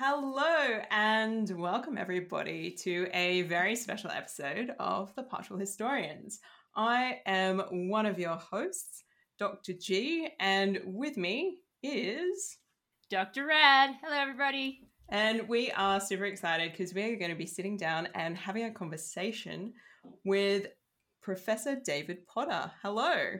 Hello and welcome everybody to a very special episode of The Partial Historians. I am one of your hosts, Dr. G, and with me is Dr. Rad. Hello, everybody. And we are super excited because we're going to be sitting down and having a conversation with Professor David Potter. Hello.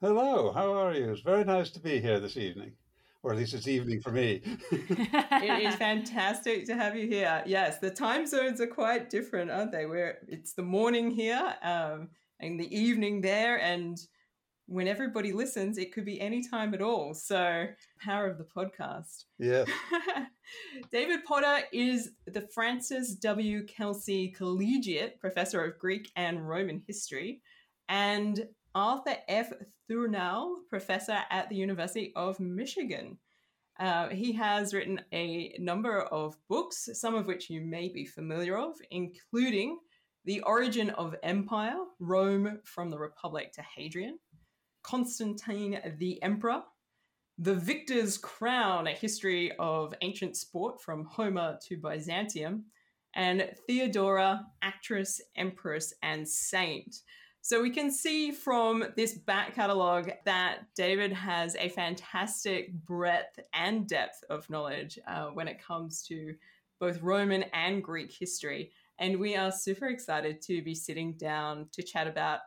Hello, how are you? It's very nice to be here this evening, or at least it's evening for me. it is fantastic to have you here. Yes, the time zones are quite different, aren't they? Where it's the morning here um, and the evening there, and when everybody listens, it could be any time at all. So, power of the podcast. Yeah. David Potter is the Francis W. Kelsey Collegiate Professor of Greek and Roman History and Arthur F. Thurnau Professor at the University of Michigan. Uh, he has written a number of books, some of which you may be familiar of, including The Origin of Empire, Rome from the Republic to Hadrian, Constantine the Emperor, The Victor's Crown, a history of ancient sport from Homer to Byzantium, and Theodora, actress, empress, and saint. So we can see from this back catalogue that David has a fantastic breadth and depth of knowledge uh, when it comes to both Roman and Greek history. And we are super excited to be sitting down to chat about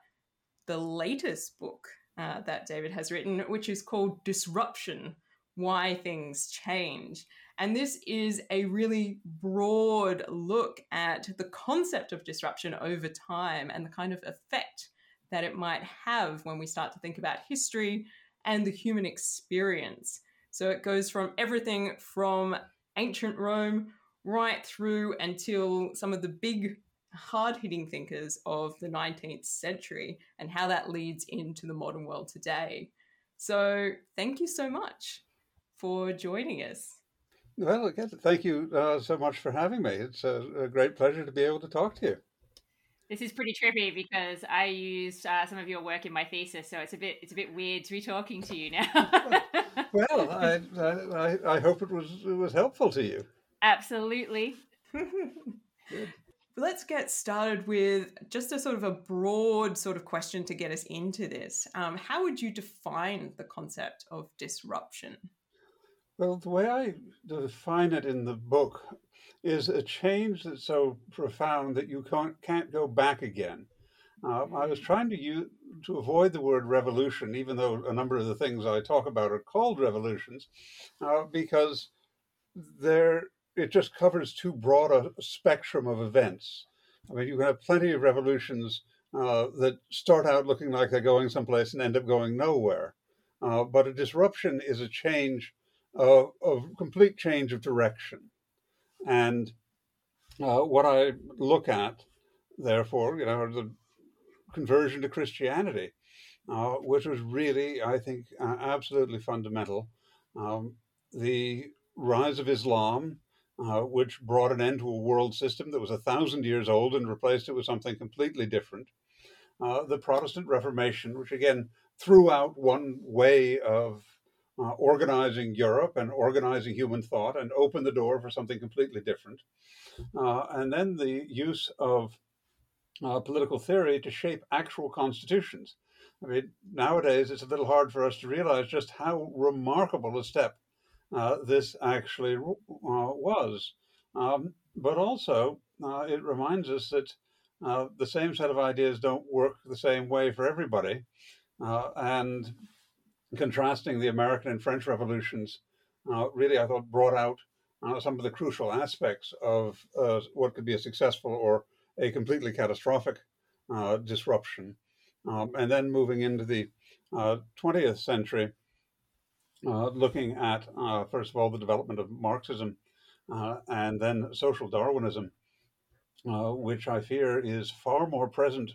the latest book uh, that David has written, which is called Disruption Why Things Change. And this is a really broad look at the concept of disruption over time and the kind of effect that it might have when we start to think about history and the human experience. So it goes from everything from ancient Rome right through until some of the big hard hitting thinkers of the 19th century and how that leads into the modern world today. So, thank you so much for joining us. Well, again, thank you uh, so much for having me. It's a, a, great pleasure to be able to talk to you. This is pretty trippy because I used uh, some of your work in my thesis, so it's a bit it's a bit weird to be talking to you now. well, I, I, I hope it was it was helpful to you. Absolutely. let's get started with just a sort of a broad sort of question to get us into this. Um, how would you define the concept of disruption? Well, the way I define it in the book is a change that's so profound that you can't, can't go back again. Uh, I was mm. trying to use, to avoid the word revolution, even though a number of the things I talk about are called revolutions, uh, because there it just covers too broad a spectrum of events. I mean, you can have plenty of revolutions uh, that start out looking like they're going someplace and end up going nowhere. Uh, but a disruption is a change of, of complete change of direction. And uh, what I look at, therefore, you know, the conversion to Christianity, uh, which was really, I think, uh, absolutely fundamental. Um, the rise of Islam, uh, which brought an end to a world system that was a thousand years old and replaced it with something completely different. Uh, the Protestant Reformation, which again threw out one way of uh, organizing Europe and organizing human thought and open the door for something completely different. Uh, and then the use of uh, political theory to shape actual constitutions. I mean, nowadays it's a little hard for us to realize just how remarkable a step uh, this actually uh, was. Um, but also, uh, it reminds us that the same set of ideas don't work the same way for everybody. And contrasting the American and French revolutions, really, I thought, brought out some of the crucial aspects of what could be a successful or a completely catastrophic disruption. Um, and then moving into the 20th century, uh, looking at, uh, first of all, the development of Marxism uh, and then social Darwinism, uh, which I fear is far more present,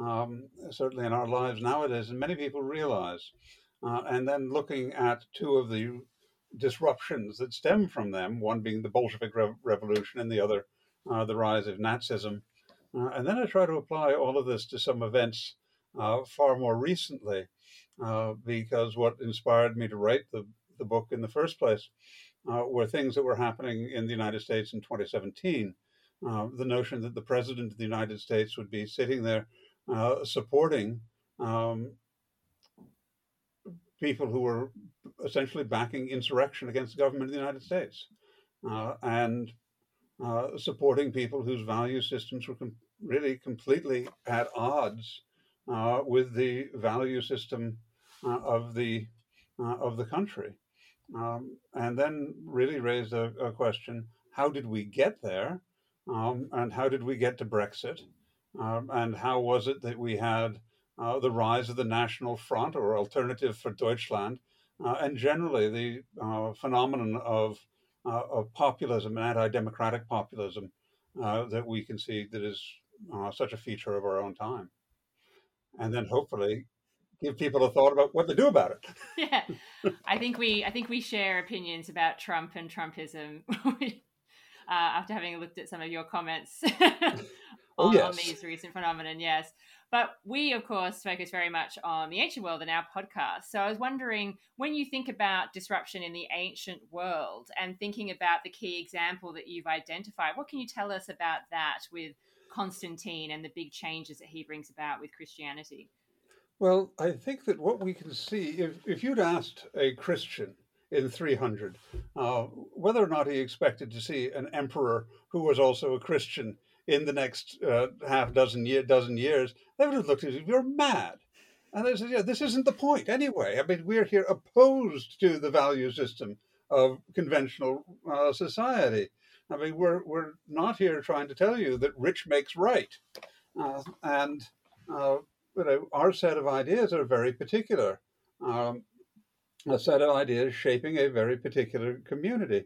um, certainly in our lives nowadays, than many people realize. Uh, and then looking at two of the disruptions that stem from them, one being the Bolshevik Re- Revolution and the other the rise of Nazism. and then I try to apply all of this to some events far more recently uh, because what inspired me to write the, the book in the first place uh, were things that were happening in the United States in 2017. Uh, the notion that the president of the United States would be sitting there uh, supporting um, people who were essentially backing insurrection against the government of the United States uh, and uh, supporting people whose value systems were com- really completely at odds uh, with the value system uh, of the uh, of the country, um, and then really raised a, a, question: How did we get there, um, and how did we get to Brexit, um, and how was it that we had uh, the rise of the National Front or Alternative for Deutschland, uh, and generally the uh, phenomenon of of populism and anti-democratic populism that we can see that is such a feature of our own time and then hopefully give people a thought about what to do about it. yeah, I think we I think we share opinions about Trump and Trumpism. uh, after having looked at some of your comments oh, on, yes. on, these recent phenomenon, yes. But we, of course, focus very much on the ancient world in our podcast. So I was wondering when you think about disruption in the ancient world and thinking about the key example that you've identified, what can you tell us about that with Constantine and the big changes that he brings about with Christianity? Well, I think that what we can see, if, if you'd asked a Christian in 300 uh, whether or not he expected to see an emperor who was also a Christian in the next uh, half dozen year dozen years, they would have looked at you, you're mad. And they said, yeah, this isn't the point anyway. I mean, we're here opposed to the value system of conventional uh, society. I mean, we're we're not here trying to tell you that rich makes right, uh, and uh, you know, our set of ideas are very particular. Um, a set of ideas shaping a very particular community.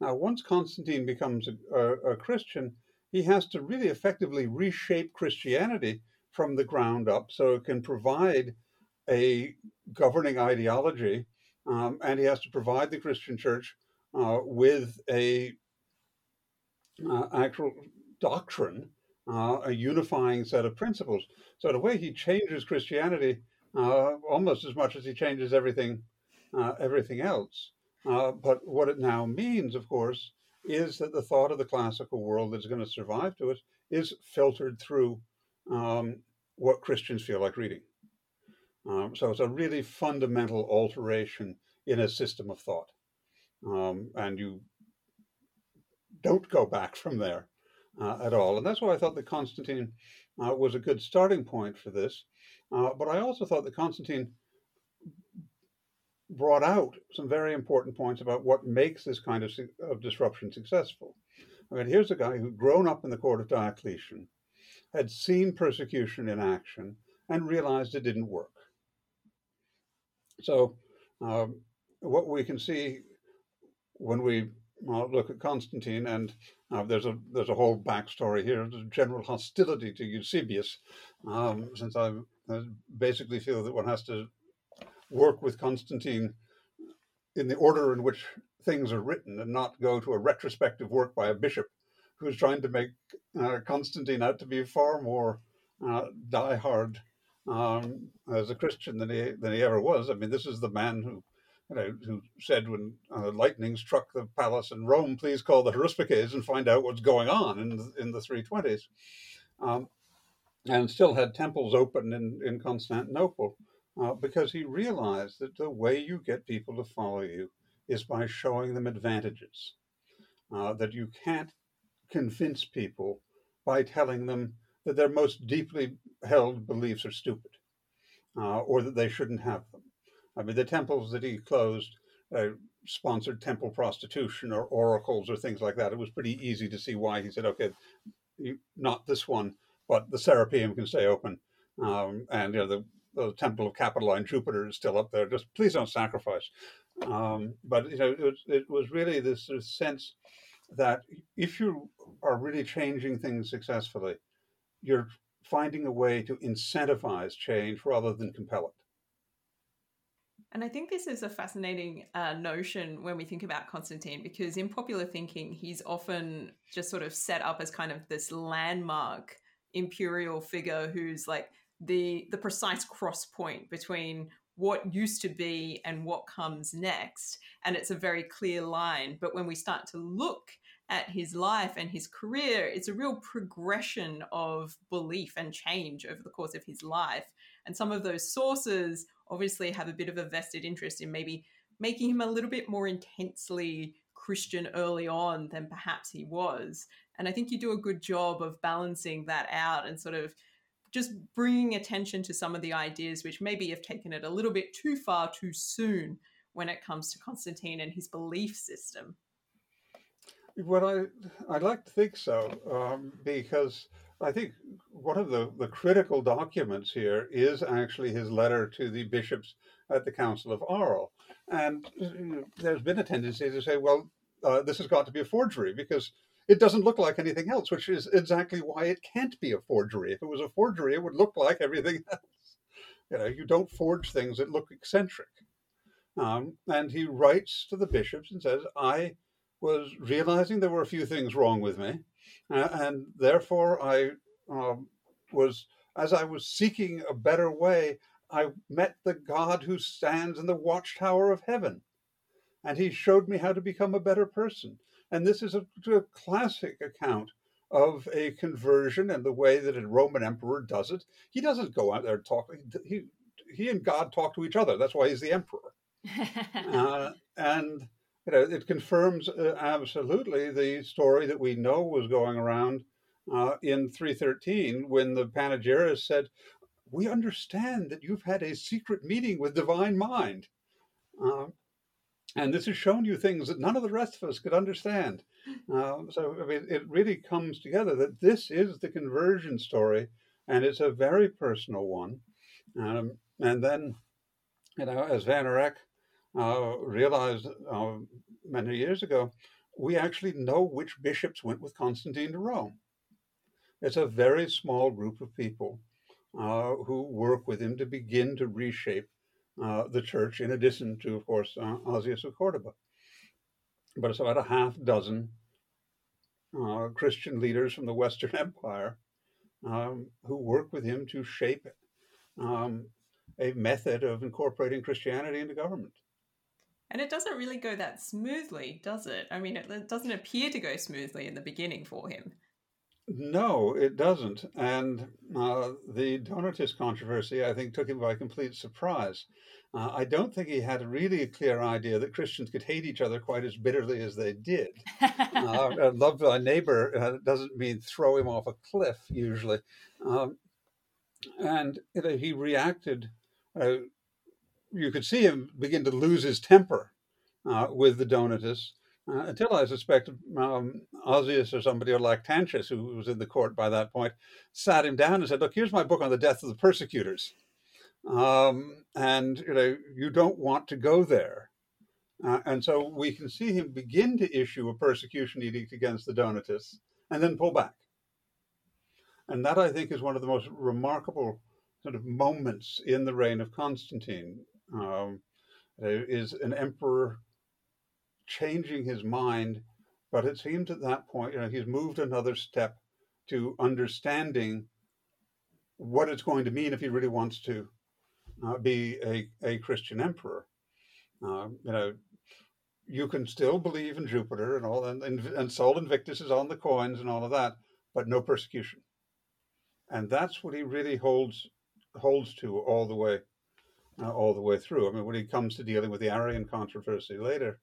Now, once Constantine becomes a, a, a Christian, he has to really effectively reshape Christianity from the ground up so it can provide a governing ideology, um, and he has to provide the Christian church uh, with a uh, actual doctrine, uh, a unifying set of principles. So, a way, he changes Christianity uh, almost as much as he changes everything, uh, everything else. Uh, but what it now means, of course, is that the thought of the classical world that's going to survive to us is filtered through um, what Christians feel like reading. Um, so it's a really fundamental alteration in a system of thought. Um, and you don't go back from there uh, at all. And that's why I thought that Constantine uh, was a good starting point for this. Uh, but I also thought that Constantine brought out some very important points about what makes this kind of, of disruption successful. I mean, here's a guy who'd grown up in the court of Diocletian, had seen persecution in action, and realized it didn't work. So, um, what we can see when we well, look at Constantine, and uh, there's a there's a whole backstory here. General hostility to Eusebius, um, since I basically feel that one has to work with Constantine in the order in which things are written, and not go to a retrospective work by a bishop who's trying to make uh, Constantine out to be far more uh, diehard um, as a Christian than he than he ever was. I mean, this is the man who you know, who said when uh, lightning struck the palace in Rome, please call the Haruspices and find out what's going on in the, in the 320s. Um, and still had temples open in, in Constantinople uh, because he realized that the way you get people to follow you is by showing them advantages. Uh, that you can't convince people by telling them that their most deeply held beliefs are stupid uh, or that they shouldn't have them. I mean, the temples that he closed uh, sponsored temple prostitution or oracles or things like that. It was pretty easy to see why he said, okay, you, not this one, but the Serapeum can stay open. Um, and you know, the, the temple of Capitoline Jupiter is still up there. Just please don't sacrifice. Um, but you know, it was, it was really this sense that if you are really changing things successfully, you're finding a way to incentivize change rather than compel it. And I think this is a fascinating uh, notion when we think about Constantine, because in popular thinking, he's often just sort of set up as kind of this landmark imperial figure who's like the the precise cross point between what used to be and what comes next and it's a very clear line but when we start to look at his life and his career it's a real progression of belief and change over the course of his life and some of those sources obviously have a bit of a vested interest in maybe making him a little bit more intensely Christian early on than perhaps he was. And I think you do a good job of balancing that out and sort of just bringing attention to some of the ideas which maybe have taken it a little bit too far too soon when it comes to Constantine and his belief system. Well, I I'd like to think so um, because I think one of the, the critical documents here is actually his letter to the bishops at the Council of Arles. And uh, there's been a tendency to say, well, uh, this has got to be a forgery because it doesn't look like anything else, which is exactly why it can't be a forgery. If it was a forgery, it would look like everything else. You know, you don't forge things that look eccentric. Um, and he writes to the bishops and says, I was realizing there were a few things wrong with me, uh, and therefore I um, was, as I was seeking a better way, I met the God who stands in the watchtower of heaven, and he showed me how to become a better person. And this is a, a classic account of a conversion and the way that a Roman emperor does it. He doesn't go out there talking. He he and God talk to each other. That's why he's the emperor. uh, and you know, it confirms uh, absolutely the story that we know was going around uh, in 313 when the panegyrist said, "We understand that you've had a secret meeting with divine mind." And this has shown you things that none of the rest of us could understand. Uh, so I mean, it really comes together that this is the conversion story, and it's a very personal one. Um, and then, you know, as Van Eyck uh, realized uh, many years ago, we actually know which bishops went with Constantine to Rome. It's a very small group of people uh, who work with him to begin to reshape the church, in addition to, of course, uh, Osius of Cordoba. But it's about a half dozen uh, Christian leaders from the Western Empire um, who work with him to shape um, a method of incorporating Christianity into government. And it doesn't really go that smoothly, does it? I mean, it doesn't appear to go smoothly in the beginning for him. No, it doesn't. And uh, the Donatist controversy, I think, took him by complete surprise. Uh, I don't think he had really a clear idea that Christians could hate each other quite as bitterly as they did. uh, love thy neighbor uh, doesn't mean throw him off a cliff, usually. Um, and you know, he reacted. Uh, you could see him begin to lose his temper uh, with the Donatists uh, until I suspect um, or somebody or Lactantius, who was in the court by that point, sat him down and said, "Look, here's my book on the death of the persecutors, um, and you know you don't want to go there." Uh, and so we can see him begin to issue a persecution edict against the Donatists and then pull back. And that I think is one of the most remarkable sort of moments in the reign of Constantine. Um, is an emperor changing his mind, but it seems at that point, you know, he's moved another step to understanding what it's going to mean if he really wants to uh, be a, a Christian emperor. Uh, you know, you can still believe in Jupiter and all, and, and, and Sol Invictus is on the coins and all of that, but no persecution. And that's what he really holds holds to all the way, uh, all the way through. I mean, when he comes to dealing with the Arian controversy later,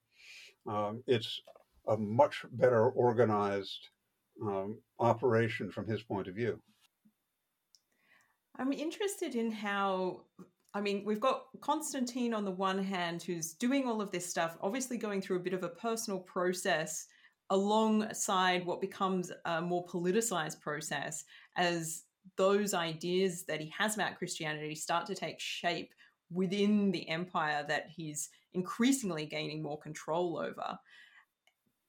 um, it's a much better organized um, operation from his point of view. I'm interested in how. I mean, we've got Constantine on the one hand, who's doing all of this stuff, obviously going through a bit of a personal process alongside what becomes a more politicized process as those ideas that he has about Christianity start to take shape within the empire that he's increasingly gaining more control over.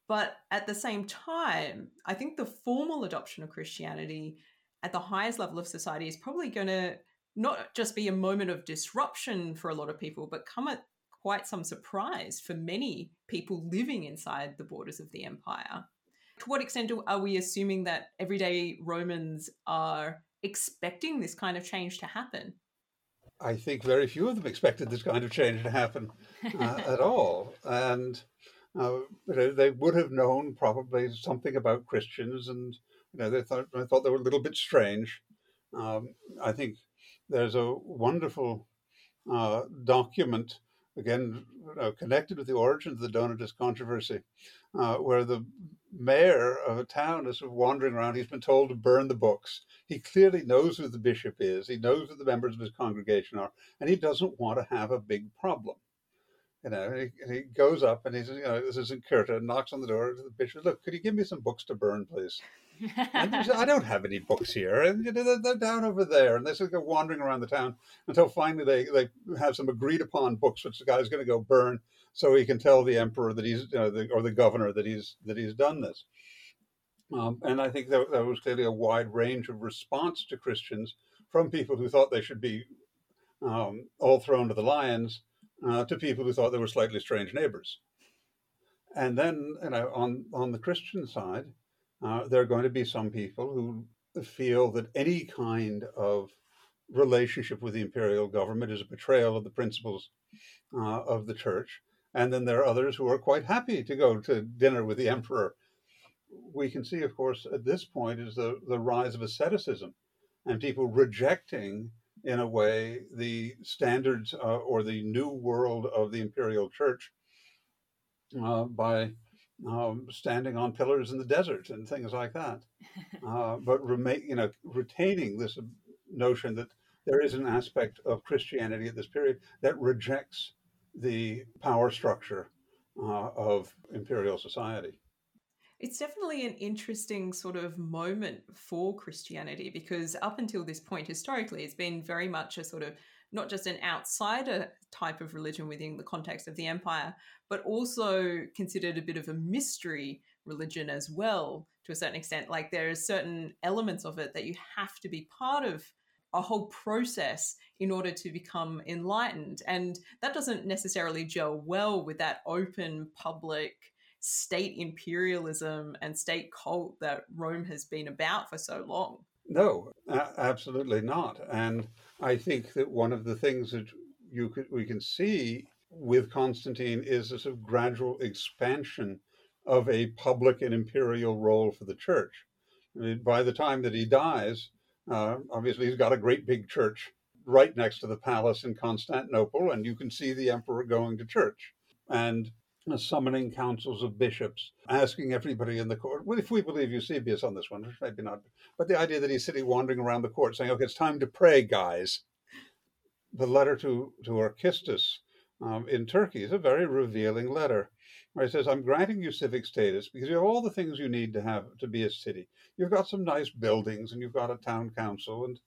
But at the same time, I think the formal adoption of Christianity at the highest level of society is probably going to not just be a moment of disruption for a lot of people, but come at quite some surprise for many people living inside the borders of the empire. To what extent are we assuming that everyday Romans are expecting this kind of change to happen? I think very few of them expected this kind of change to happen uh, at all. And uh, you know, they would have known probably something about Christians, and you know, they thought they thought they were a little bit strange. Um, I think there's a wonderful uh, document again uh, connected with the origin of the Donatist controversy, uh, where the mayor of a town is wandering around. He's been told to burn the books. He clearly knows who the bishop is. He knows who the members of his congregation are, and he doesn't want to have a big problem. You know, and he, and he goes up and he's, you know, this is in Cirta, knocks on the door. To the bishop, look, could you give me some books to burn, please? and says, I don't have any books here, and you know, they're, they're, down over there, and they sort of go wandering around the town until finally they they have some agreed upon books which the guy's going to go burn, so he can tell the emperor that he's you know, the, or the governor that he's that he's done this. Um, and I think there, there was clearly a wide range of response to Christians from people who thought they should be um, all thrown to the lions uh, to people who thought they were slightly strange neighbors. And then, you know, on on the Christian side, uh, there are going to be some people who feel that any kind of relationship with the imperial government is a betrayal of the principles uh, of the church. And then there are others who are quite happy to go to dinner with the emperor. We can see, of course, at this point is the, the rise of asceticism and people rejecting in a way, the standards uh, or the new world of the imperial church uh, by um, standing on pillars in the desert and things like that. Uh, but remain, you know, retaining this notion that there is an aspect of Christianity at this period that rejects the power structure uh, of imperial society. It's definitely an interesting sort of moment for Christianity because up until this point, historically, it's been very much a sort of not just an outsider type of religion within the context of the empire, but also considered a bit of a mystery religion as well, to a certain extent. Like there are certain elements of it that you have to be part of a whole process in order to become enlightened. And that doesn't necessarily gel well with that open public state imperialism and state cult that Rome has been about for so long. No, absolutely not. And I think that one of the things that you could, we can see with Constantine is a sort of gradual expansion of a public and imperial role for the church. I mean, by the time that he dies, uh, obviously he's got a great big church right next to the palace in Constantinople, and you can see the emperor going to church. And summoning councils of bishops, asking everybody in the court, well, if we believe Eusebius on this one, maybe not, but the idea that he's sitting wandering around the court saying, okay, it's time to pray, guys. The letter to, to Orcistus um, in Turkey is a very revealing letter where he says, I'm granting you civic status because you have all the things you need to have to be a city. You've got some nice buildings and you've got a town council and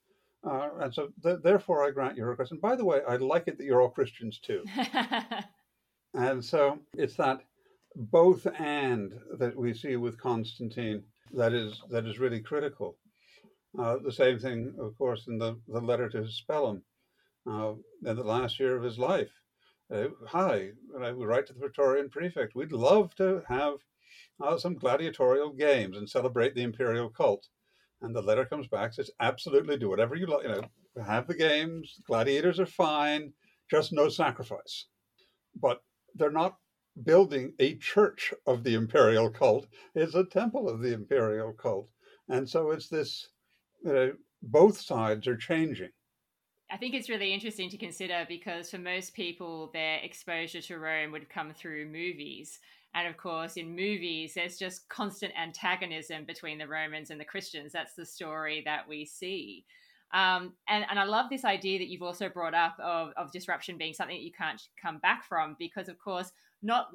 uh, and so th- therefore I grant your request. And by the way, I like it that you're all Christians too. And so it's that both and that we see with Constantine that is that is really critical. Uh, the same thing, of course, in the, the letter to Hispellum uh, in the last year of his life. Uh, hi, I would write to the Praetorian prefect. We'd love to have uh, some gladiatorial games and celebrate the imperial cult. And the letter comes back says, absolutely do whatever you like. You know, have the games. Gladiators are fine, just no sacrifice. But they're not building a church of the imperial cult it's a temple of the imperial cult and so it's this you know, both sides are changing I think it's really interesting to consider because for most people, their exposure to Rome would come through movies. And of course, in movies, there's just constant antagonism between the Romans and the Christians. That's the story that we see. Um, and, and I love this idea that you've also brought up of, of disruption being something that you can't come back from, because of course, not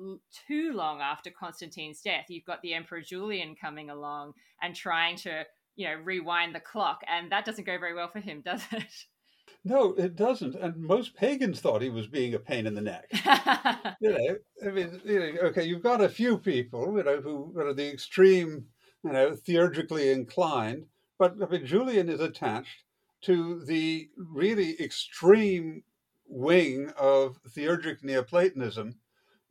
too long after Constantine's death, you've got the Emperor Julian coming along and trying to, you know, rewind the clock, and that doesn't go very well for him, does it? No, it doesn't. And most pagans thought he was being a pain in the neck. you know, I mean, you know, okay, you've got a few people, you know, who are the extreme, you know, theurgically inclined, but I mean, Julian is attached to the really extreme wing of theurgic Neoplatonism,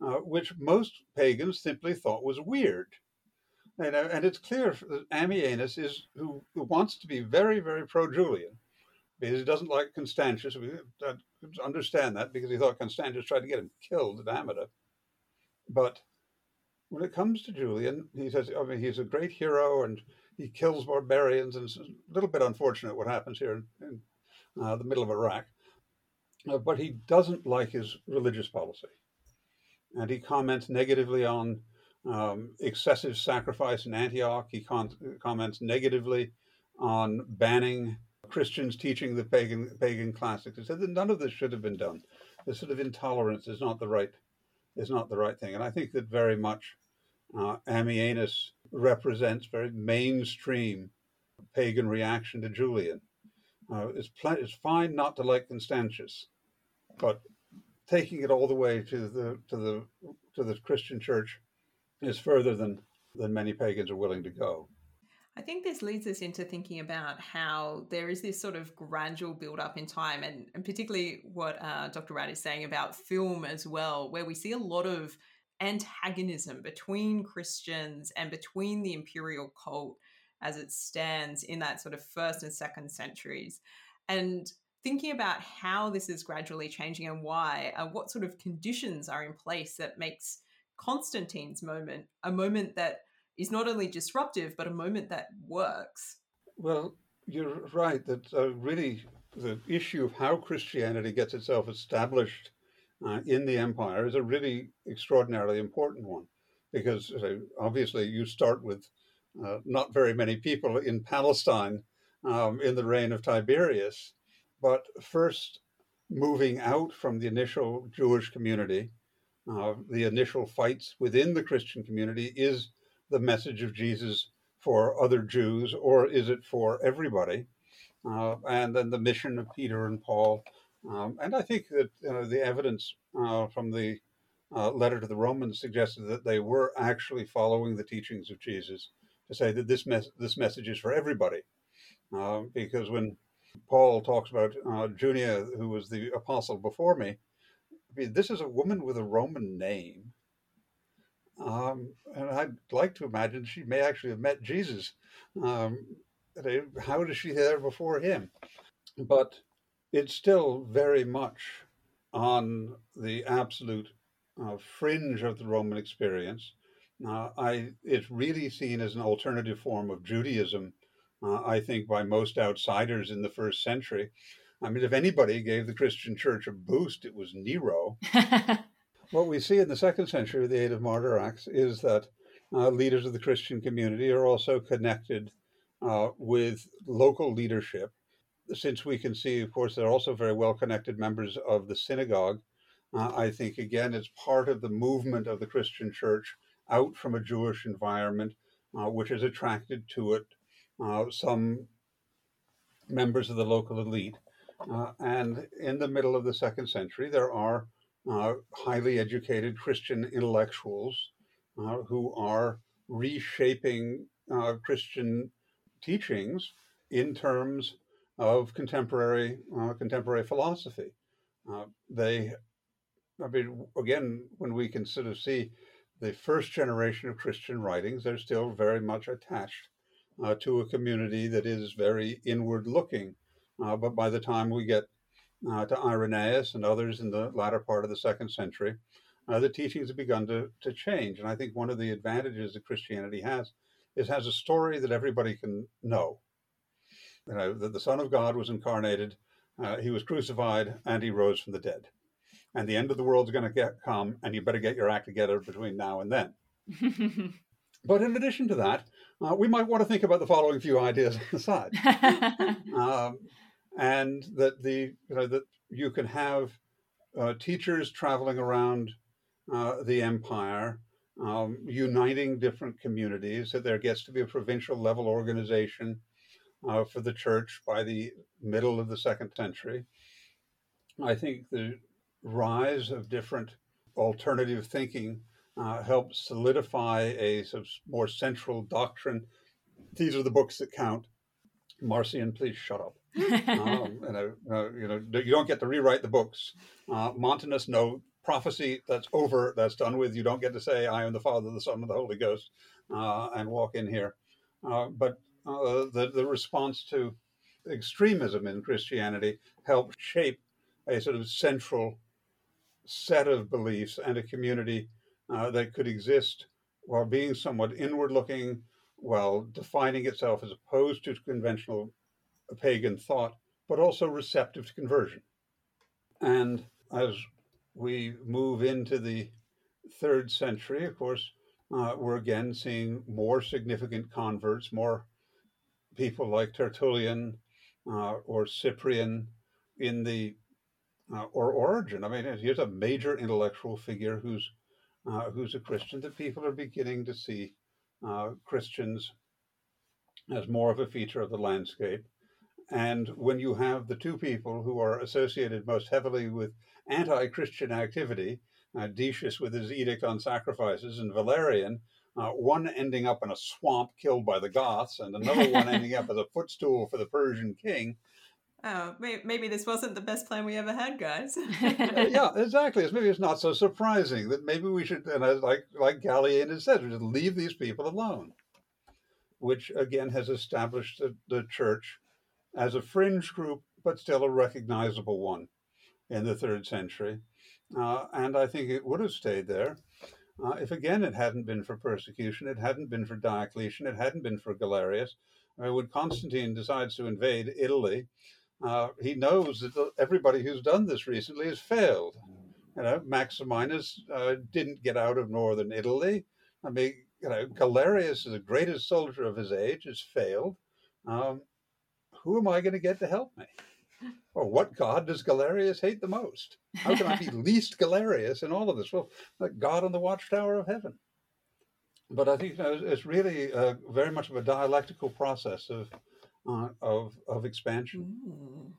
uh, which most pagans simply thought was weird. You know, and it's clear that Ammianus is who, who wants to be very, very pro-Julian because he doesn't like Constantius. We understand that because he thought Constantius tried to get him killed at Amida. But when it comes to Julian, he says, I mean, he's a great hero and he kills barbarians, and it's a little bit unfortunate what happens here in, in uh, the middle of Iraq. Uh, but he doesn't like his religious policy. And he comments negatively on um, excessive sacrifice in Antioch. He con- comments negatively on banning Christians teaching the pagan pagan classics. He said that none of this should have been done. This sort of intolerance is not the right is not the right thing. And I think that very much uh, Ammianus represents very mainstream pagan reaction to Julian. Uh, it's, pl- it's fine not to like Constantius, but taking it all the way to the to the to the Christian Church is further than than many pagans are willing to go. I think this leads us into thinking about how there is this sort of gradual build up in time, and, and particularly what uh, Dr. Rad is saying about film as well, where we see a lot of antagonism between Christians and between the imperial cult as it stands in that sort of first and second centuries. And thinking about how this is gradually changing and why, uh, what sort of conditions are in place that makes Constantine's moment a moment that is not only disruptive, but a moment that works. Well, you're right that uh, really the issue of how Christianity gets itself established uh, in the empire is a really extraordinarily important one because uh, obviously you start with uh, not very many people in Palestine um, in the reign of Tiberius, but first moving out from the initial Jewish community, uh, the initial fights within the Christian community is the message of Jesus for other Jews, or is it for everybody? Uh, and then the mission of Peter and Paul. Um, and I think that you know, the evidence uh, from the uh, letter to the Romans suggested that they were actually following the teachings of Jesus to say that this mes- this message is for everybody. Uh, because when Paul talks about uh, Junia, who was the apostle before me, I mean, this is a woman with a Roman name um, and I'd like to imagine she may actually have met Jesus. Um, how does she there before him? But it's still very much on the absolute uh, fringe of the Roman experience. Uh, I, it's really seen as an alternative form of Judaism, uh, I think, by most outsiders in the first century. I mean, if anybody gave the Christian church a boost, it was Nero. What we see in the second century with the aid of Martyr Acts is that uh, leaders of the Christian community are also connected uh, with local leadership. Since we can see, of course, they're also very well connected members of the synagogue. Uh, I think, again, it's part of the movement of the Christian church out from a Jewish environment, uh, which has attracted to it uh, some members of the local elite. Uh, and in the middle of the second century, there are uh, highly educated Christian intellectuals uh, who are reshaping uh, Christian teachings in terms of contemporary uh, contemporary philosophy. Uh, they, I mean, again, when we can sort of see the first generation of Christian writings, they're still very much attached uh, to a community that is very inward looking. but by the time we get uh, to Irenaeus and others in the latter part of the second century, uh, the teachings have begun to, to change. And I think one of the advantages that Christianity has is has a story that everybody can know. You know, that the Son of God was incarnated, uh, he was crucified, and he rose from the dead. And the end of the world's going to get come, and you better get your act together between now and then. but in addition to that, uh, we might want to think about the following few ideas on the side. um, and that the you know that you can have uh, teachers traveling around uh, the empire, um, uniting different communities. That there gets to be a provincial level organization uh, for the church by the middle of the second century. I think the rise of different alternative thinking uh, helps solidify a sort of more central doctrine. These are the books that count. Marcion, please shut up um, you know, uh, you know, you don't get to rewrite the books. Uh, Montanus, no, prophecy that's over, that's done with. You don't get to say, I am the Father, the Son, and the Holy Ghost, uh, and walk in here. Uh, but uh, the, the response to extremism in Christianity helped shape a sort of central set of beliefs and a community uh, that could exist while being somewhat inward looking, while defining itself as opposed to conventional pagan thought, but also receptive to conversion. And as we move into the third century, of course, uh, we're again seeing more significant converts, more people like Tertullian uh, or Cyprian in the uh, or Origen. I mean, here's a major intellectual figure who's uh, who's a Christian. That people are beginning to see uh, Christians as more of a feature of the landscape. And when you have the two people who are associated most heavily with anti-Christian activity, uh, Decius with his edict on sacrifices, and Valerian, uh, one ending up in a swamp killed by the Goths, and another one ending up as a footstool for the Persian king, Oh, maybe this wasn't the best plan we ever had, guys. yeah, exactly. It's, maybe it's not so surprising that maybe we should, and as like like Gallienus said, just leave these people alone, which again has established the, the church as a fringe group, but still a recognizable one in the third century. Uh, and I think it would have stayed there uh, if again it hadn't been for persecution, it hadn't been for Diocletian, it hadn't been for Galerius. Uh, when Constantine decides to invade Italy, uh, he knows that everybody who's done this recently has failed. You know, Maximinus uh, didn't get out of northern Italy. I mean, you know, Galerius the greatest soldier of his age, has failed. Um, who am I going to get to help me? Or what god does Galerius hate the most? How can I be least Galerius in all of this? Well, God on the watchtower of heaven. But I think you know, it's really uh, very much of a dialectical process of uh, of of expansion. Mm.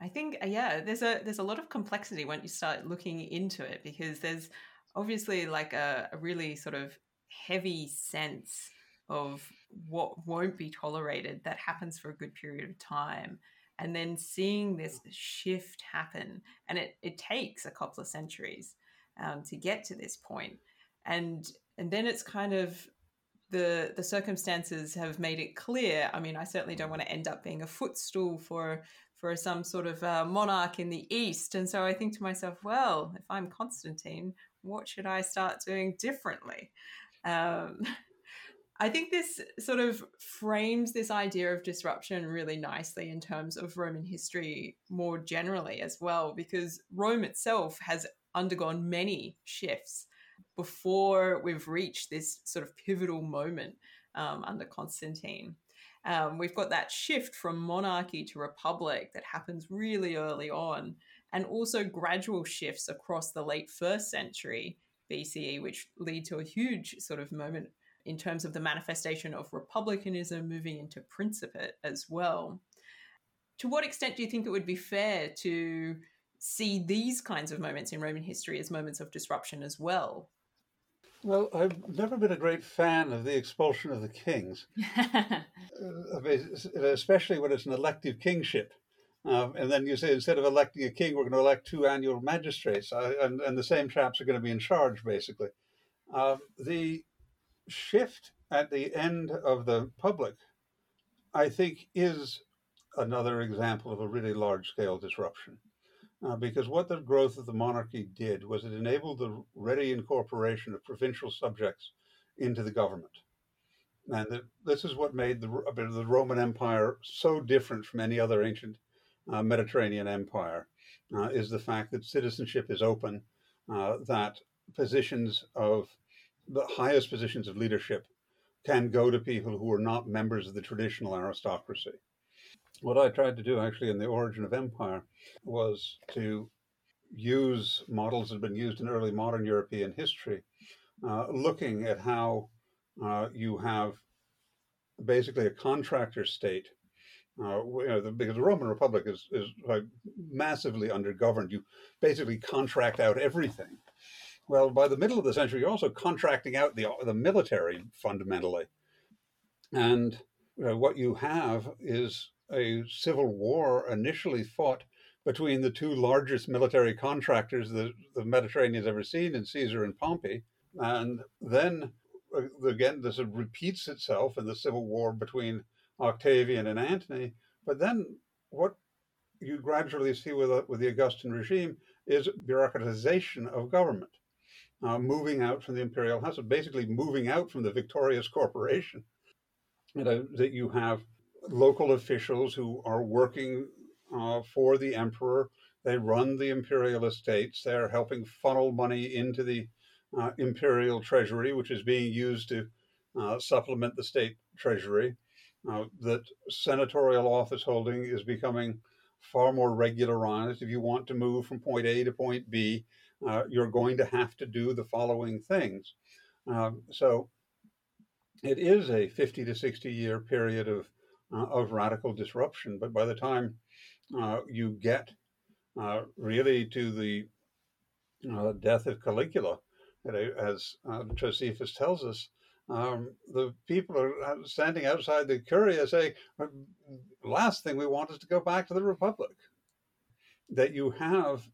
I think uh, yeah, there's a there's a lot of complexity when you start looking into it because there's obviously like a, a really sort of heavy sense of what won't be tolerated that happens for a good period of time and then seeing this shift happen and it, it takes a couple of centuries um, to get to this point and and then it's kind of the the circumstances have made it clear. I mean, I certainly don't want to end up being a footstool for for some sort of uh, monarch in the east. And so I think to myself, well, if I'm Constantine, what should I start doing differently? Um, I think this sort of frames this idea of disruption really nicely in terms of Roman history more generally as well, because Rome itself has undergone many shifts before we've reached this sort of pivotal moment um, under Constantine. Um, we've got that shift from monarchy to republic that happens really early on, and also gradual shifts across the late first century BCE, which lead to a huge sort of moment in terms of the manifestation of republicanism moving into principate as well. To what extent do you think it would be fair to see these kinds of moments in Roman history as moments of disruption as well? Well, I've never been a great fan of the expulsion of the kings, uh, especially when it's an elective kingship. Um, and then you say instead of electing a king, we're going to elect two annual magistrates, uh, and, and, the same chaps are going to be in charge, basically. Um, the shift at the end of the public, I think, is another example of a really large scale disruption uh, because what the growth of the monarchy did was it enabled the ready incorporation of provincial subjects into the government. And the, this is what made the, the Roman Empire so different from any other ancient uh, Mediterranean empire, uh, is the fact that citizenship is open, uh, that positions of the highest positions of leadership can go to people who are not members of the traditional aristocracy what I tried to do actually in the origin of empire was to use models that have been used in early modern European history, uh, looking at how uh, you have basically a contractor state. Uh, you know, the, because the Roman Republic is, is like massively undergoverned. You basically contract out everything. Well, by the middle of the century, you're also contracting out the, the military fundamentally. And you know, what you have is a civil war initially fought between the two largest military contractors the, the Mediterranean has ever seen in Caesar and Pompey. And then uh, again, this repeats itself in the civil war between Octavian and Antony. But then what you gradually see with, uh, with the Augustan regime is bureaucratization of government, uh, moving out from the imperial house, basically moving out from the victorious corporation. That you have local officials who are working uh, for the emperor. They run the imperial estates. They're helping funnel money into the uh, imperial treasury, which is being used to uh, supplement the state treasury. Uh, that senatorial office holding is becoming far more regularized. If you want to move from point A to point B, uh, you're going to have to do the following things. Um, so it is a 50 to 60 year period of, uh, of radical disruption. But by the time uh, you get uh, really to the uh, death of Caligula, as uh, Josephus tells us, um, the people are standing outside the Curia saying, last thing we want is to go back to the Republic. That you have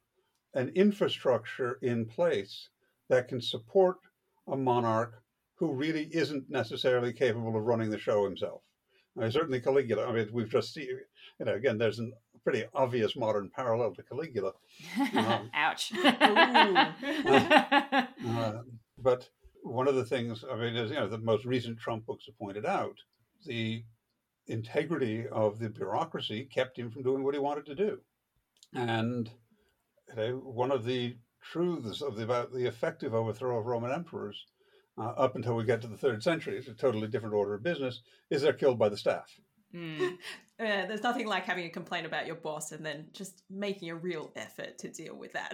an infrastructure in place that can support a monarch who really isn't necessarily capable of running the show himself. I mean, certainly Caligula. I mean, we've just seen, you know, again, there's a pretty obvious modern parallel to Caligula. Um, Ouch. uh, uh, but one of the things, I mean, as you know, the most recent Trump books have pointed out, the integrity of the bureaucracy kept him from doing what he wanted to do. And you know, one of the truths of the, about the effective overthrow of Roman emperors uh, up until we get to the third century, it's a totally different order of business, is they're killed by the staff. Mm. Uh, there's nothing like having a complaint about your boss and then just making a real effort to deal with that.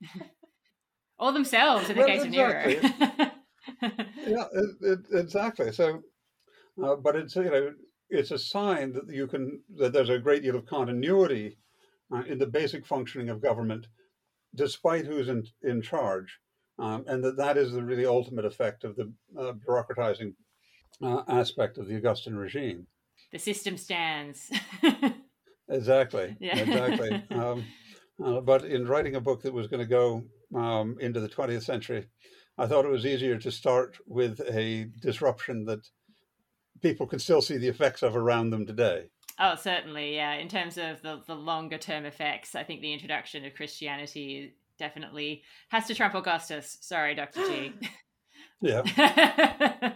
or themselves in the well, case exactly. of Nero. yeah, it, it, exactly. So, uh, but it's you know it's a sign that you can that there's a great deal of continuity uh, in the basic functioning of government, despite who's in in charge, um, and that that is the really ultimate effect of the uh, bureaucratizing uh, aspect of the Augustan regime. The system stands. exactly. Yeah. Exactly. Um, uh, but in writing a book that was going to go um, into the 20th century, I thought it was easier to start with a disruption that people can still see the effects of around them today. Oh, certainly, yeah. In terms of the, the longer term effects, I think the introduction of Christianity definitely has to trump Augustus. Sorry, Dr. G. yeah.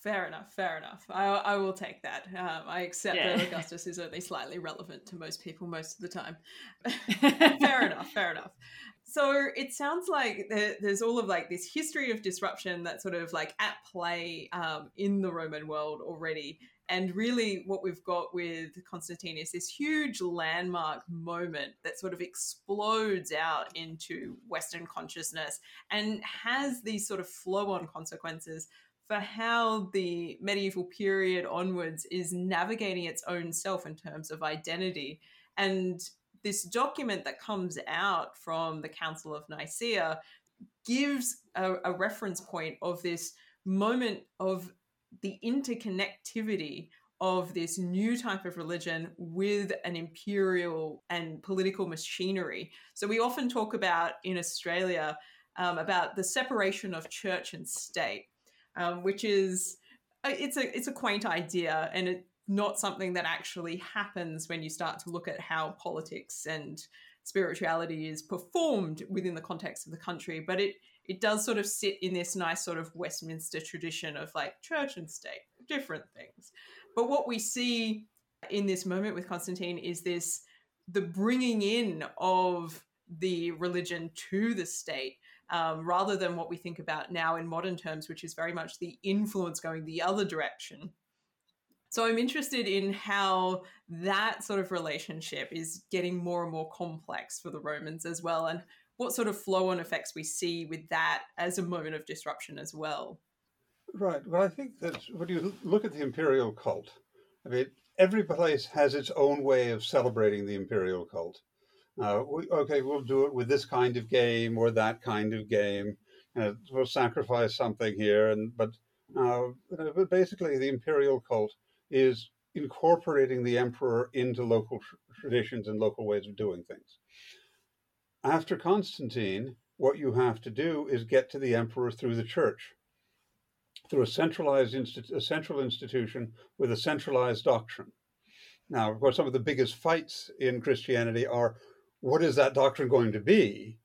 Fair enough. Fair enough. I, I will take that. Um, I accept yeah. that Augustus is only slightly relevant to most people most of the time. fair enough. Fair enough. So it sounds like there's all of like this history of disruption that's sort of like at play um, in the Roman world already. And really, what we've got with Constantine is this huge landmark moment that sort of explodes out into Western consciousness and has these sort of flow on consequences for how the medieval period onwards is navigating its own self in terms of identity. And this document that comes out from the Council of Nicaea gives a, a reference point of this moment of the interconnectivity of this new type of religion with an imperial and political machinery. So we often talk about in Australia um, about the separation of church and state, um, which is uh, it's a it's a quaint idea, and it not something that actually happens when you start to look at how politics and spirituality is performed within the context of the country but it it does sort of sit in this nice sort of westminster tradition of like church and state different things. But what we see in this moment with constantine is this the bringing in of the religion to the state um, rather than what we think about now in modern terms which is very much the influence going the other direction. So I'm interested in how that sort of relationship is getting more and more complex for the Romans as well, and what sort of flow on effects we see with that as a moment of disruption as well. Right. Well, I think that when you look at the imperial cult, I mean, every place has its own way of celebrating the imperial cult. Uh, we, okay, we'll do it with this kind of game or that kind of game. We'll sacrifice something here, and but uh, but basically, the imperial cult is incorporating the emperor into local tr- traditions and local ways of doing things. After Constantine, what you have to do is get to the emperor through the church, through a centralized a central institution with a centralized doctrine. Now, of course, some of the biggest fights in Christianity are what is that doctrine going to be?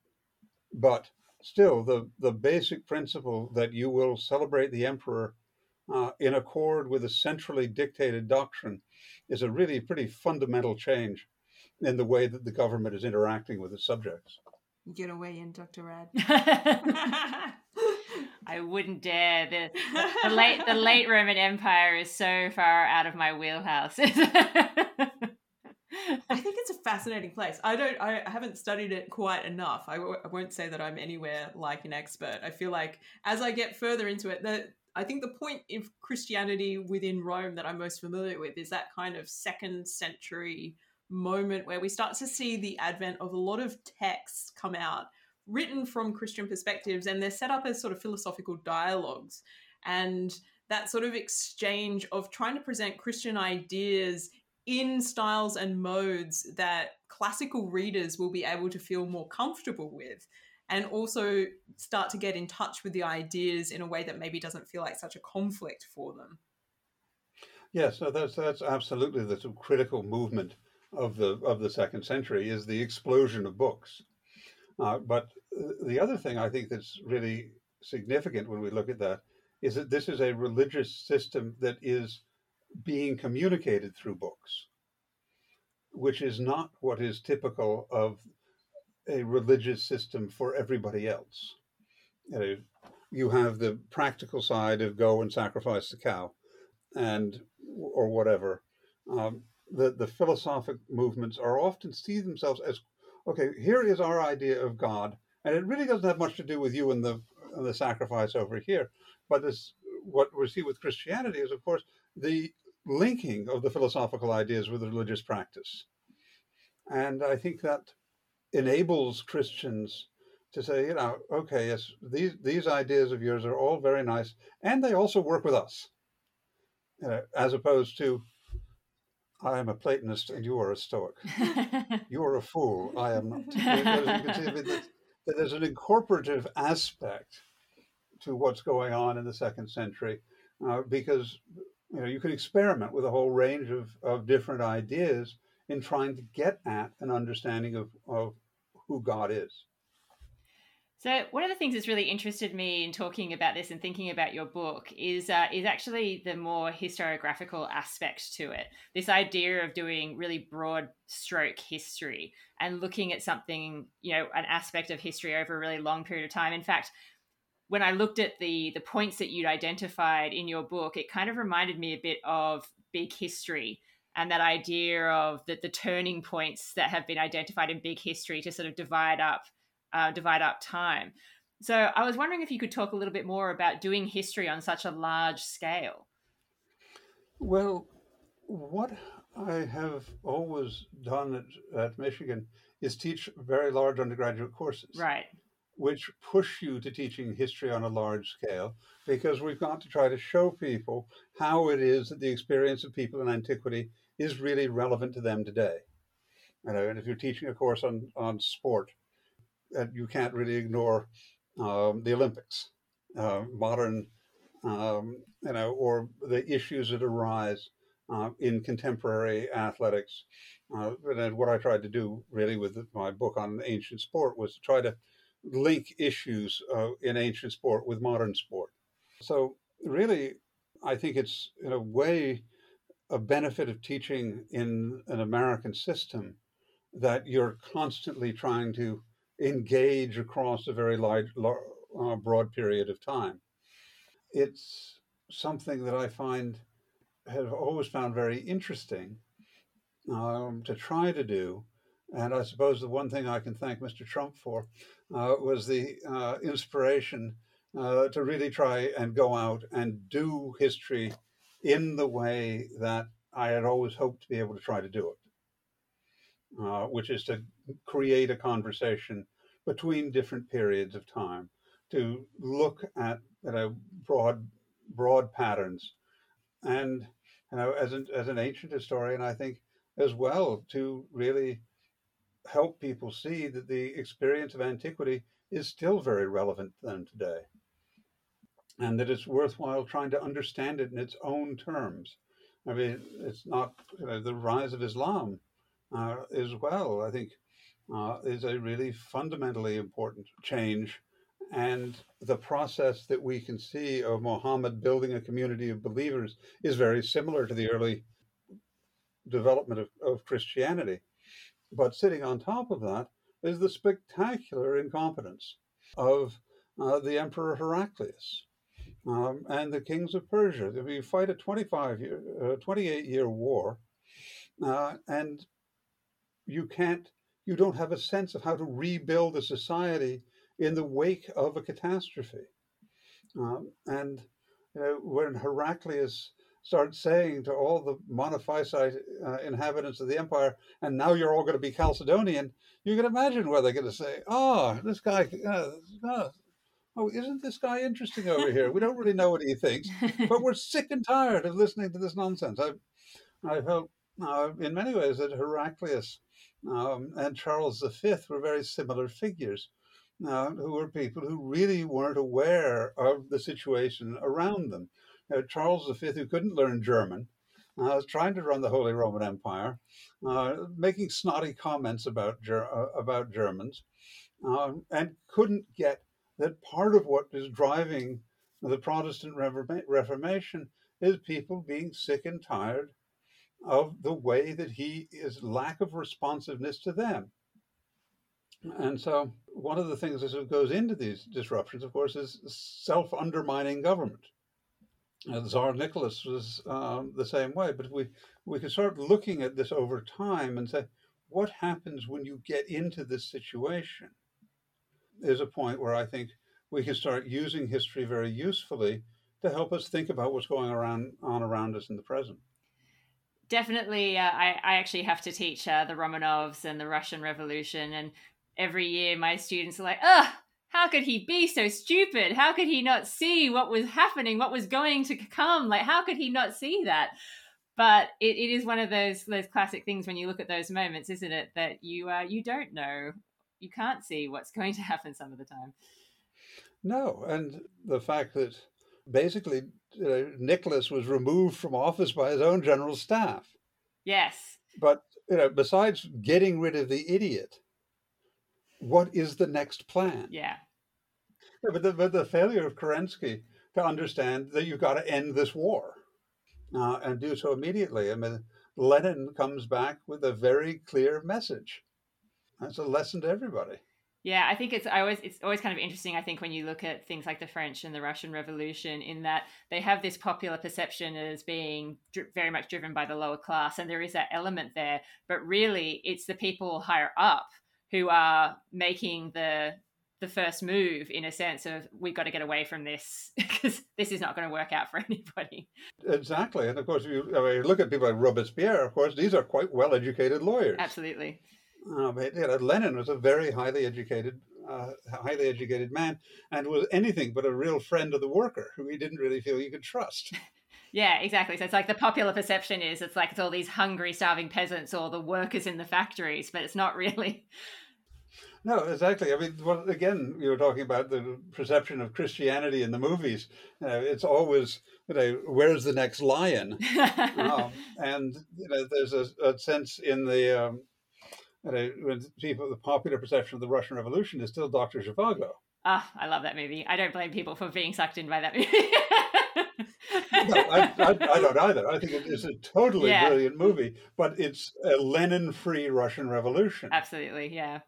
But still, the, the basic principle that you will celebrate the emperor uh, in accord with a centrally dictated doctrine is a really pretty fundamental change in the way that the government is interacting with its subjects. Get away in, Dr. Rad. I wouldn't dare. The, the late the late Roman Empire is so far out of my wheelhouse. I think it's a fascinating place. I don't. I haven't studied it quite enough. I w- I won't say that I'm anywhere like an expert. I feel like as I get further into it, the I think the point of Christianity within Rome that I'm most familiar with is that kind of second century moment where we start to see the advent of a lot of texts come out written from Christian perspectives, and they're set up as sort of philosophical dialogues. And that sort of exchange of trying to present Christian ideas in styles and modes that classical readers will be able to feel more comfortable with and also start to get in touch with the ideas in a way that maybe doesn't feel like such a conflict for them. Yes, so that's that's absolutely the sort of critical movement of the of the second century is the explosion of books. Uh, but the other thing I think that's really significant when we look at that is that this is a religious system that is being communicated through books, which is not what is typical of a religious system for everybody else. You, know, you have the practical side of go and sacrifice the cow, and or whatever. Um, the the philosophic movements are often see themselves as okay. Here is our idea of God, and it really doesn't have much to do with you and the and the sacrifice over here. But this what we see with Christianity is, of course, the linking of the philosophical ideas with the religious practice. And I think that enables Christians to say, you know, okay, yes, these, these ideas of yours are all very nice, and they also work with us, as opposed to, I am a Platonist and you are a Stoic. you are a fool. I am not. There's an incorporative aspect to what's going on in the second century uh, because you know you can experiment with a whole range of, of different ideas in trying to get at an understanding of, of who God is. So one of the things that's really interested me in talking about this and thinking about your book is uh, is actually the more historiographical aspect to it. This idea of doing really broad stroke history and looking at something, you know, an aspect of history over a really long period of time. In fact, when I looked at the the points that you'd identified in your book, it kind of reminded me a bit of big history and that idea of the, the turning points that have been identified in big history to sort of divide up uh, divide up time. So I was wondering if you could talk a little bit more about doing history on such a large scale. Well, what I have always done at, at Michigan is teach very large undergraduate courses. Right which push you to teaching history on a large scale because we've got to try to show people how it is that the experience of people in antiquity is really relevant to them today. You know, and if you're teaching a course on, on sport, uh, you can't really ignore um, the Olympics, uh, modern, um, you know, or the issues that arise uh, in contemporary athletics. Uh, and what I tried to do really with my book on ancient sport was to try to link issues uh, in ancient sport with modern sport. So, really, I think it's in a way a benefit of teaching in an American system that you're constantly trying to engage across a very large, uh, broad period of time. It's something that I find have always found very interesting um, to try to do. And I suppose the one thing I can thank Mr. Trump for uh, was the uh, inspiration uh, to really try and go out and do history in the way that I had always hoped to be able to try to do it, uh, which is to create a conversation between different periods of time, to look at you know, broad broad patterns, and you know, as an as an ancient historian, I think as well to really help people see that the experience of antiquity is still very relevant to them today, and that it's worthwhile trying to understand it in its own terms. I mean, it's not you know, the rise of Islam uh, as well. I think uh, is a really fundamentally important change. And the process that we can see of Muhammad building a community of believers is very similar to the early development of, of Christianity. But sitting on top of that is the spectacular incompetence of uh, the Emperor Heraclius um, and the kings of Persia. You fight a 25 year, uh, 28 year war, uh, and you can't you don't have a sense of how to rebuild a society in the wake of a catastrophe. Um, and you know, when Heraclius starts saying to all the Monophysite uh, inhabitants of the empire, and now you're all going to be Chalcedonian, you can imagine where they're going to say, oh, this guy, uh, uh, oh, isn't this guy interesting over here? We don't really know what he thinks, but we're sick and tired of listening to this nonsense. I, I felt uh, in many ways that Heraclius um, and Charles V were very similar figures, uh, who were people who really weren't aware of the situation around them. Uh, Charles V, who couldn't learn German, uh, was trying to run the Holy Roman Empire, uh, making snotty comments about ger- uh, about Germans, um, and couldn't get that part of what is driving the Protestant Reformation is people being sick and tired of the way that he is lack of responsiveness to them. And so, one of the things that goes into these disruptions, of course, is self undermining government. Uh, Tsar Nicholas was um, the same way, but we, we can start looking at this over time and say, what happens when you get into this situation? Is a point where I think we can start using history very usefully to help us think about what's going around on around us in the present definitely uh, I, I actually have to teach uh, the romanovs and the russian revolution and every year my students are like ugh how could he be so stupid? How could he not see what was happening what was going to come? Like how could he not see that? But it, it is one of those those classic things when you look at those moments isn't it that you uh, you don't know. You can't see what's going to happen some of the time. No and the fact that basically uh, Nicholas was removed from office by his own general staff. Yes. But you know, besides getting rid of the idiot, what is the next plan? Yeah. yeah but, the, but the failure of Kerensky to understand that you've got to end this war uh, and do so immediately. I mean, Lenin comes back with a very clear message. That's a lesson to everybody. Yeah, I think it's I always it's always kind of interesting. I think when you look at things like the French and the Russian Revolution, in that they have this popular perception as being very much driven by the lower class, and there is that element there. But really, it's the people higher up who are making the the first move in a sense of we've got to get away from this because this is not going to work out for anybody. Exactly, and of course, if you, I mean, look at people like Robespierre. Of course, these are quite well educated lawyers. Absolutely. Um, you know, Lenin was a very highly educated, uh, highly educated man, and was anything but a real friend of the worker, who he didn't really feel you could trust. Yeah, exactly. So it's like the popular perception is it's like it's all these hungry, starving peasants or the workers in the factories, but it's not really. No, exactly. I mean, well, again, you were talking about the perception of Christianity in the movies. Uh, it's always, you know, where's the next lion? um, and you know, there's a, a sense in the um, when people, the popular perception of the Russian Revolution is still Dr. Zhivago. Ah, oh, I love that movie. I don't blame people for being sucked in by that movie. no, I, I, I, don't either. I think it is a totally yeah. brilliant movie, but it's a Lenin-free Russian Revolution. Absolutely, yeah.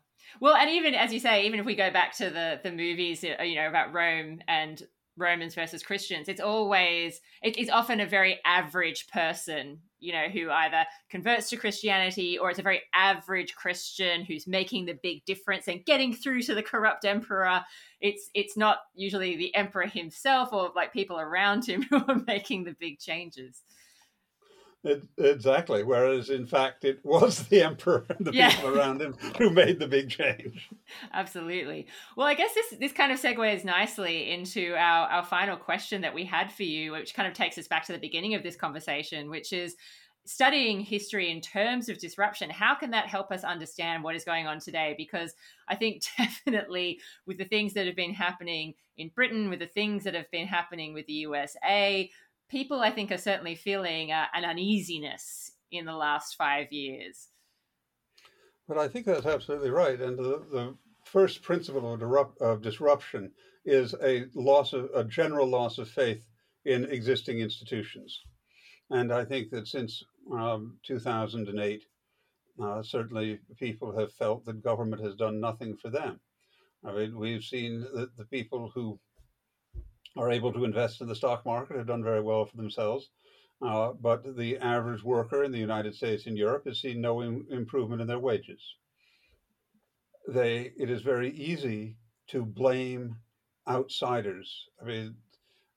Well, and even as you say, even if we go back to the the movies, uh, you know, about Rome and Romans versus Christians, it's always it's often a very average person you know, who either converts to Christianity or it's a very average Christian who's making the big difference and getting through to the corrupt emperor. It's it's not usually the emperor himself or like people around him who are making the big changes. It, exactly. Whereas in fact, it was the emperor and the yeah. people around him who made the big change. Absolutely. Well, I guess this this kind of segues nicely into our our final question that we had for you, which kind of takes us back to the beginning of this conversation, which is studying history in terms of disruption, how can that help us understand what is going on today? Because I think definitely with the things that have been happening in Britain, with the things that have been happening with the USA, people I think are certainly feeling uh, an uneasiness in the last five years. But I think that's absolutely right. And the, the first principle of, disrupt, of disruption is a loss of a general loss of faith in existing institutions. And I think that since um, 2008, uh, certainly people have felt that government has done nothing for them. I mean, we've seen that the people who are able to invest in the stock market have done very well for themselves. Uh, but the average worker in the United States and Europe has seen no Im- improvement in their wages. They, it is very easy to blame outsiders. I mean,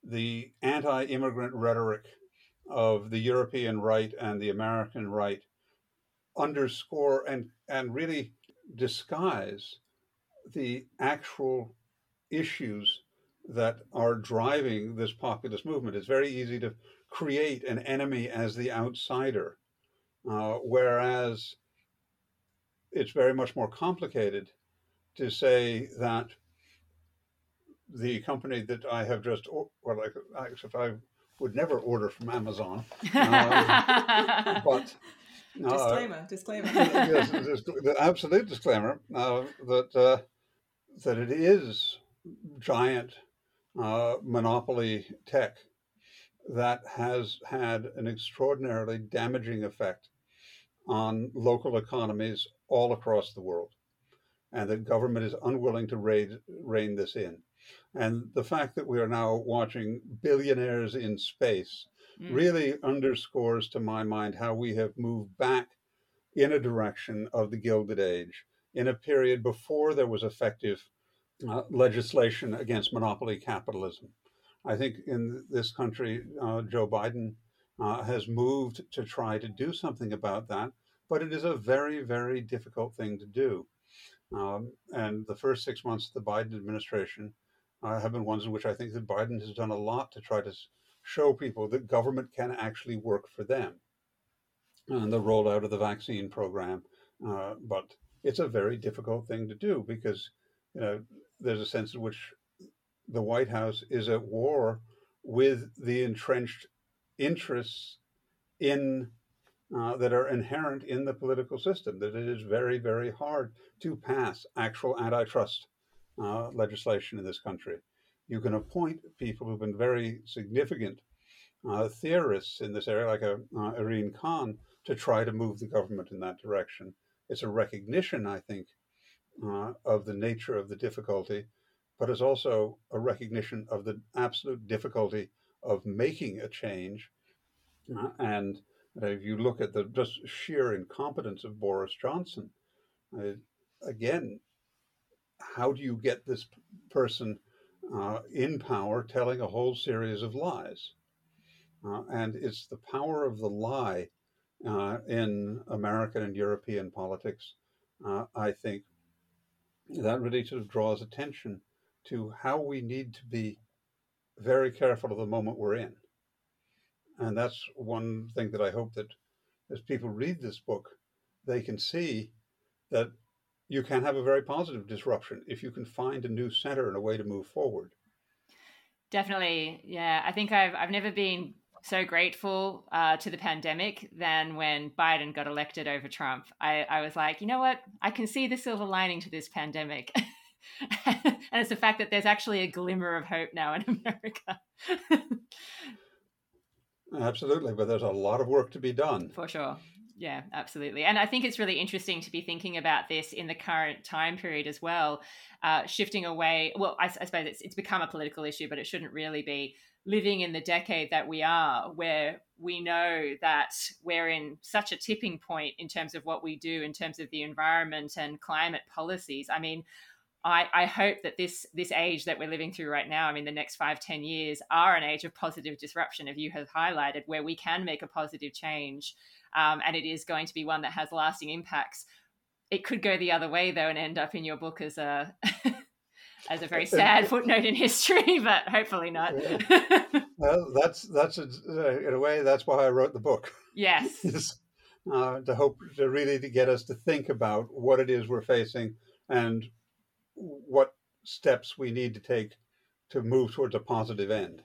the anti-immigrant rhetoric of the European right and the American right underscore and, and really disguise the actual issues that are driving this populist movement. It's very easy to create an enemy as the outsider, uh, whereas it's very much more complicated to say that the company that I have just, well, like, if I would never order from Amazon. Uh, but uh, disclaimer, disclaimer. yes, the absolute disclaimer uh, that uh, that it is giant uh, monopoly tech that has had an extraordinarily damaging effect on local economies all across the world, and that government is unwilling to rein, rein this in. And the fact that we are now watching billionaires in space mm. really underscores, to my mind, how we have moved back in a direction of the Gilded Age in a period before there was effective uh, legislation against monopoly capitalism. I think in this country, uh, Joe Biden uh, has moved to try to do something about that, but it is a very, very difficult thing to do. Um, and the first six months of the Biden administration uh, have been ones in which I think that Biden has done a lot to try to show people that government can actually work for them. And the rollout of the vaccine program, uh, but it's a very difficult thing to do because you know there's a sense in which the White House is at war with the entrenched interests in uh, that are inherent in the political system. That it is very, very hard to pass actual antitrust uh, legislation in this country. You can appoint people who've been very significant uh, theorists in this area, like a, uh, Irene Khan, to try to move the government in that direction. It's a recognition, I think, uh, of the nature of the difficulty, but it's also a recognition of the absolute difficulty of making a change. Uh, and if you look at the just sheer incompetence of Boris Johnson, uh, again, how do you get this person uh, in power telling a whole series of lies? Uh, and it's the power of the lie uh, in American and European politics, uh, I think, that really sort of draws attention to how we need to be very careful of the moment we're in. And that's one thing that I hope that as people read this book, they can see that you can have a very positive disruption if you can find a new center and a way to move forward. Definitely, yeah. I think I've I've never been so grateful uh, to the pandemic than when Biden got elected over Trump. I, I was like, you know what? I can see the silver lining to this pandemic. and it's the fact that there's actually a glimmer of hope now in America. Absolutely, but there's a lot of work to be done. For sure. Yeah, absolutely. And I think it's really interesting to be thinking about this in the current time period as well, uh, shifting away. Well, I, I suppose it's, it's become a political issue, but it shouldn't really be living in the decade that we are, where we know that we're in such a tipping point in terms of what we do in terms of the environment and climate policies. I mean, I, I hope that this this age that we're living through right now, I mean, the next five, ten years are an age of positive disruption, as you have highlighted, where we can make a positive change. Um, and it is going to be one that has lasting impacts. It could go the other way, though, and end up in your book as a as a very sad footnote in history, but hopefully not. well, that's that's a, uh, in a way that's why I wrote the book. Yes. uh, to hope to really to get us to think about what it is we're facing and what steps we need to take to move towards a positive end.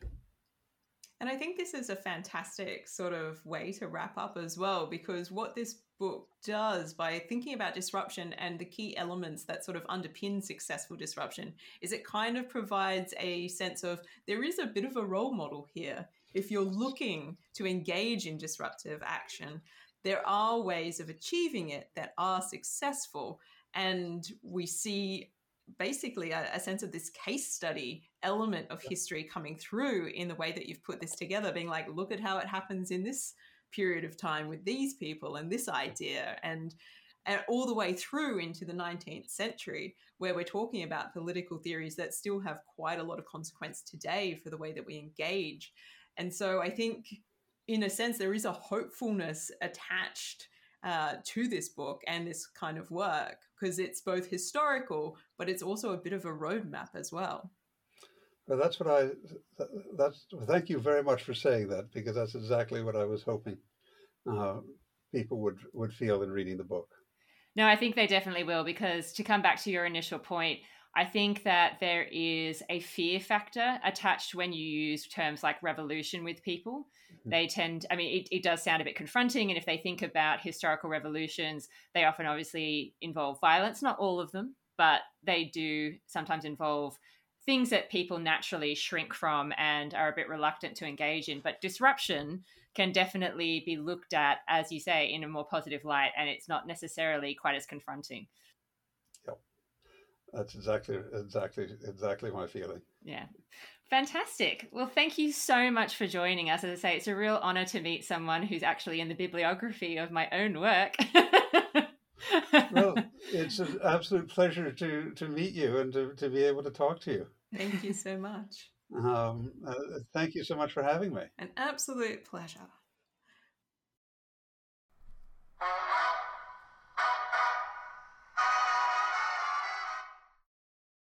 And I think this is a fantastic sort of way to wrap up as well, because what this book does by thinking about disruption and the key elements that sort of underpin successful disruption is it kind of provides a sense of there is a bit of a role model here. If you're looking to engage in disruptive action, there are ways of achieving it that are successful. And we see basically a, a, sense of this case study element of history coming through in the way that you've put this together, being like, look at how it happens in this period of time with these people and this idea and and all the way through into the 19th century where we're talking about political theories that still have quite a lot of consequence today for the way that we engage. And so i think in a sense there is a hopefulness attached uh, to this book and this kind of work because it's both historical, but it's also a bit of a roadmap as well. Well, that's what I. That's thank you very much for saying that because that's exactly what I was hoping uh, people would would feel in reading the book. No, I think they definitely will because to come back to your initial point, I think that there is a fear factor attached when you use terms like revolution with people. Mm-hmm. They tend, I mean, it, it does sound a bit confronting. And if they think about historical revolutions, they often obviously involve violence, not all of them, but they do sometimes involve things that people naturally shrink from and are a bit reluctant to engage in. But disruption can definitely be looked at, as you say, in a more positive light, and it's not necessarily quite as confronting. Yep. That's exactly exactly exactly my feeling. Yeah. Fantastic. Well, thank you so much for joining us. As I say, it's a real honor to meet someone who's actually in the bibliography of my own work. well, it's an absolute pleasure to, to meet you and to, to be able to talk to you. Thank you so much. Um, uh, thank you so much for having me. An absolute pleasure.